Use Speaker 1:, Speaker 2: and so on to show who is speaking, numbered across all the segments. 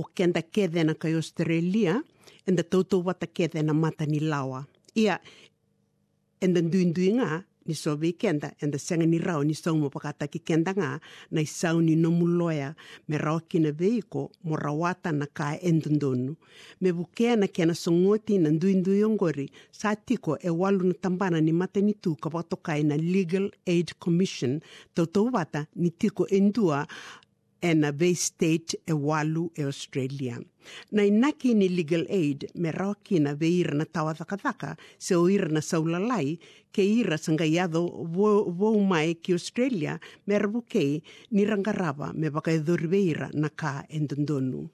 Speaker 1: o kenda kedena kai Australia, and the tautou wata kedena mata ni lawa. Ia, and the duinduinga, ni sobe kenda, and the sanga ni rao ni mo pakata ki kenda ngā, na i sau ni nomu loya, me rao kina veiko, mo rawata na ka endundonu. Me bukea na kena songoti na duindui ongori, sa tiko e walu na tambana ni mata ni tu ka watokai na Legal Aid Commission, tautou wata ni tiko endua, e na Bay State e walu e Australia. Na inaki ni legal aid me kina vei ira na tawa thakathaka se o ira na saulalai ke ira sanga vou mai ki Australia me rabukei ni rangarava me baka vei ira na ka endondonu.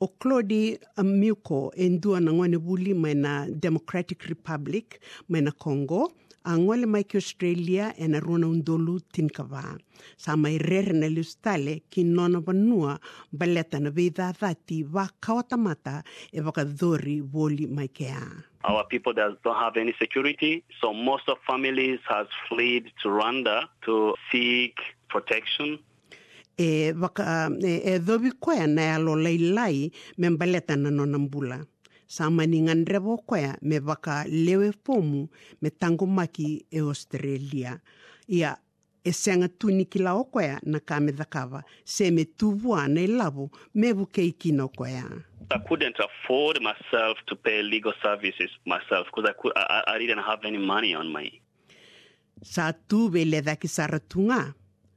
Speaker 1: O Claudi Miuko e ndua na ngone buli mai na Democratic Republic mai na Congo, a ngole mai ki Australia e na rona undolu tinkawa. Sa mai rere na liustale ki nona vanua baleta na veida dhati wa kawatamata e waka dhori woli mai ke a.
Speaker 2: Our people that don't have any security, so most of families has fled to Rwanda to seek protection
Speaker 1: e waka e, e dhobi koea na e alo leilai me baleta na nona mbula. Sa mani koya me baka lewe pomu me tango maki e Australia. Ia e senga tuni ki lao koya na ka me dhakawa se me tuvua na i lavo me vuke kino koya.
Speaker 2: I couldn't afford myself to pay legal services myself because I, could, I, I didn't have any money on my.
Speaker 1: Sa tuve le dhaki saratunga.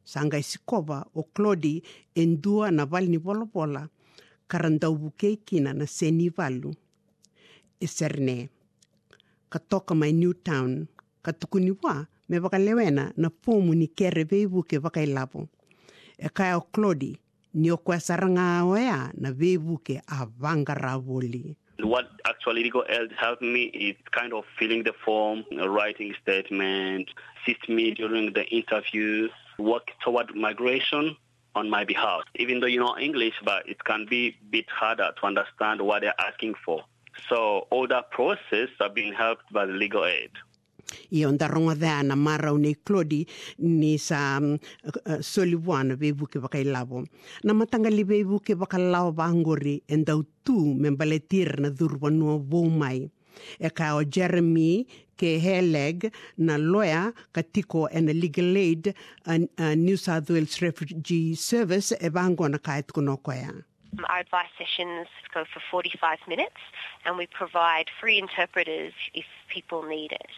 Speaker 1: Sanga isikova o Claudi e ndua na valni ni volovola karandau buke kina na seni valu. E serne. Ka toka mai Newtown. Ka tukuni wa me waka lewena na pomu ni kere veivuke waka ilavo. E kaya o Claudi ni o kwa saranga oea na veivuke a vangara voli.
Speaker 2: What actually legal aid helped me is kind of filling the form, writing statement, assist me during the interviews, work toward migration on my behalf. Even though you know English, but it can be a bit harder to understand what they're asking for. So all that process are being helped by the legal aid.
Speaker 1: i onda ronga dhea na marau nei Claudi ni sa um, uh, soliwana ve vuke waka ilavo. Na matanga li ve vuke waka lao vangori en dau tu me baletir na dhurwa nua vou. E ka o Jeremy ke Heleg na lawyer ka tiko e legal aid a, a New South Wales Refugee Service e vango na ka etkuno koea.
Speaker 3: Our advice sessions go for 45 minutes and we provide free interpreters if people need it.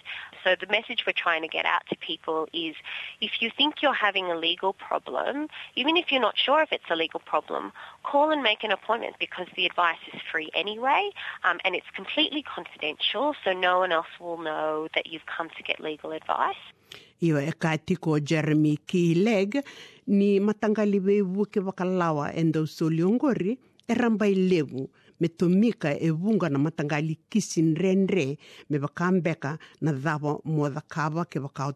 Speaker 3: So the message we're trying to get out to people is if you think you're having a legal problem, even if you're not sure if it's a legal problem, call and make an appointment because the advice is free anyway um, and it's completely confidential so no one else will know that you've come to get legal advice.
Speaker 1: Iwa e ka Jeremy Kileg ni matangali ve vuke wakalawa endo soliongori e rambai levu me tomika e vunga na matangali kisin renre me wakambeka na dhava mo dhakava ke wakao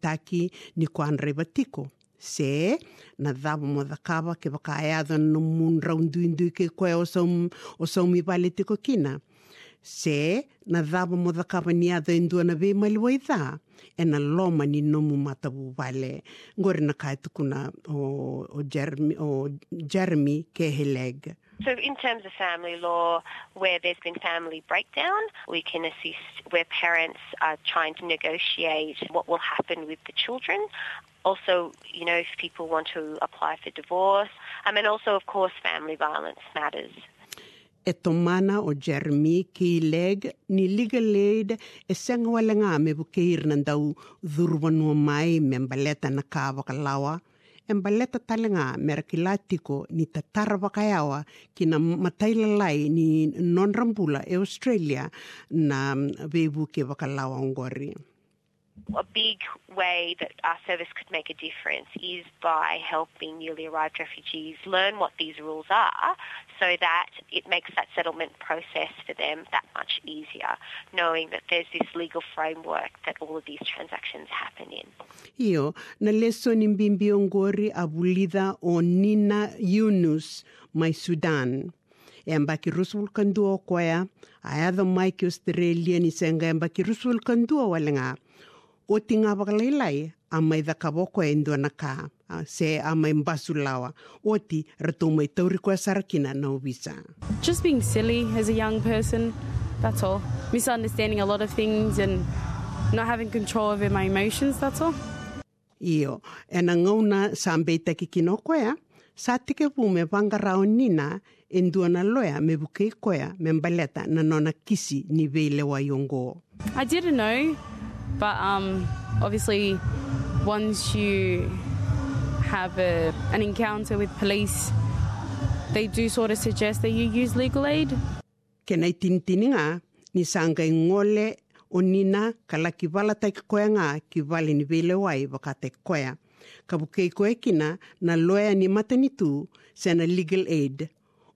Speaker 1: taki ni kwa andre batiko. Se, na dhava mo dhakava ke wakaeadha no mun raunduindu ke koe o saum, o saumi vale tiko kina. Se, na mo ni adha na ve e na loma ni nomu matavu vale. Ngore na o, o, Jeremy, o Jeremy Keheleg.
Speaker 3: So in terms of family law, where there's been family breakdown, we can assist where parents are trying to negotiate what will happen with the children. Also, you know, if people want to apply for divorce, and also, of course, family violence matters.
Speaker 1: E tomana o ni e senga ngā me bukeir mai me mbaleta na. E mbaleta mera ni ni non-rambula e Australia na mm, ngori.
Speaker 3: A big way that our service could make a difference is by helping newly arrived refugees learn what these rules are so that it makes that settlement process for them that much easier, knowing that there's this legal framework that all of these transactions happen in.
Speaker 1: Iyo, na leso ni mbimbi ngori abulida o Nina Yunus mai Sudan. E ambaki rusul kandua koya, ayadho mai ki Australia ni senga ambaki rusul kandua walenga. o tinga wakalailai a mai dhakawoko e duanaka na ka. se a mai mbasu lawa. Oti ratumai mai tauri koe sarakina na o visa.
Speaker 4: Just being silly as a young person, that's all. Misunderstanding a lot of things and not having control over my emotions, that's all.
Speaker 1: Io, e na ngauna sa ambeita ki kino koea, sa tike vume me vangarao nina e duana na loea me buke koea me mbaleta na nona kisi ni veilewa yongo.
Speaker 4: I didn't know, but um, obviously, once you have a, an encounter with police, they do sort of suggest that you use legal aid.
Speaker 1: Ke nei tinitini ngā, ni sanga ngole o nina ka laki wala tai ki koea ngā ki wale ni veile wai waka te koea. Ka koe kina na loea ni matani tū se na legal aid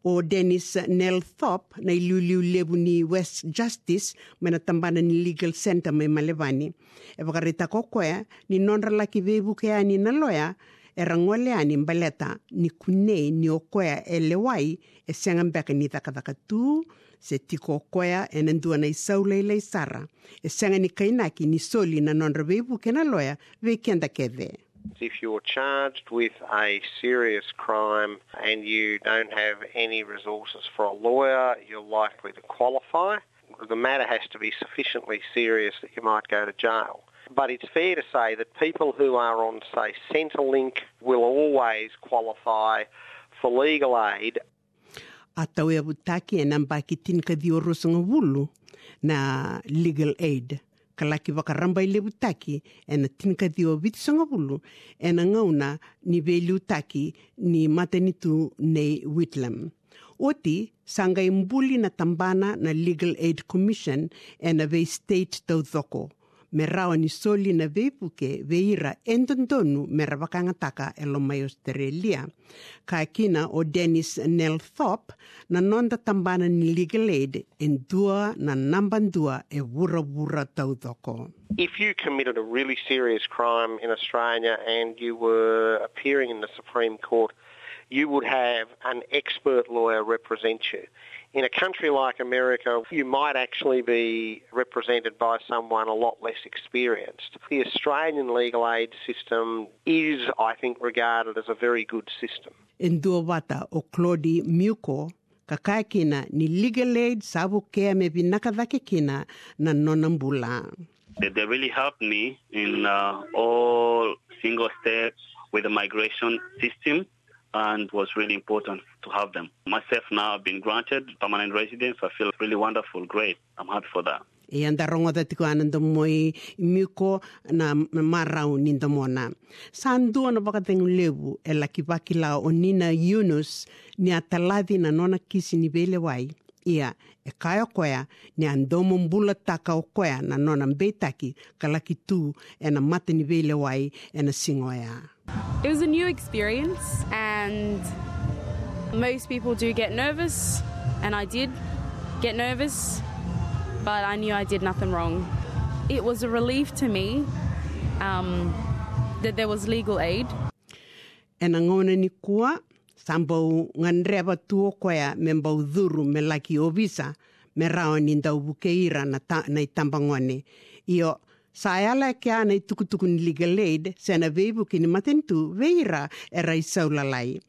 Speaker 1: o Dennis Nelthorpe na iliuliu levu ni West Justice ma na tambana ni Legal Center mai Malevani. E vakarita ko koea ni nonra laki vebu ke ani na loya e rangole ani mbaleta ni kunei ni o koea e lewai e senga mbeka ni takataka tu se tiko o koea e nandua na isau leilei sara. E senga ni kainaki ni soli na nonra vebu ke na loya ve kenda keve.
Speaker 5: If you're charged with a serious crime and you don't have any resources for a lawyer, you're likely to qualify. The matter has to be sufficiently serious that you might go to jail. But it's fair to say that people who are on, say, Centrelink will always qualify for legal aid
Speaker 1: a tau e na legal aid. Ka laki waka ramba i le butaki e na tin ka dio vitisanga wulu e ngauna ni veli utaki ni matanitu nei Whitlam. Oti, sanga i mbuli na tambana na Legal Aid Commission ena na vei state tau. Me rawa ni soli na veipuke veira me rawakangataka e lo mai Australia. Ka kina o na ni legal aid dua na e.
Speaker 5: If you committed a really serious crime in Australia and you were appearing in the Supreme Court, you would have an expert lawyer represent you. In a country like America, you might actually be represented by someone a lot less experienced. The Australian legal aid system is, I think, regarded as a very good system.
Speaker 1: En dua o Claudie Muko ka kina ni legal aid sabu kea me vinakadhake kina na nonambula.
Speaker 2: They, they really helped me in uh, all single steps with the migration system and was really important to have them. Myself now I've been granted permanent residence. I feel really wonderful, great. I'm happy for that.
Speaker 1: e anda rongo da tiko ananda moi miko na marau ninda mona. Sandu na baka tengu lebu e laki baki la o Nina Yunus ni ataladi na nona kisi ni vele wai. Ia, e kaya koea ni andomo mbula taka o koea na nona mbetaki ka laki tu e na mata ni vele wai e na singoea.
Speaker 4: It was a new experience, and most people do get nervous, and I did get nervous, but I knew I did nothing wrong. It was a relief to me um, that there was legal aid.
Speaker 1: e na ngona ni kua sambau nganreba tuo koea me mbau me laki o visa me rao ni ndau bukeira na, ta, na itambangone. Io, sa ala ke ana i tukutuku ni legal aid, se na veibu ki ni matentu, veira e rai saulalai.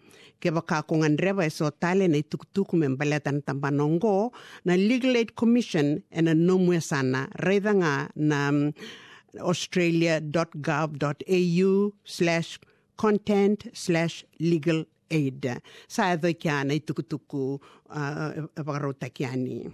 Speaker 1: Ke waka ko nganreba e so tale na i tukutuku me mbaleta na tambanongo, na Legal Aid Commission e na nomue sana, reida nga na um, australia.gov.au slash content slash legal aid. Sa edo kia na i tukutuku uh, e wakarota kia ni.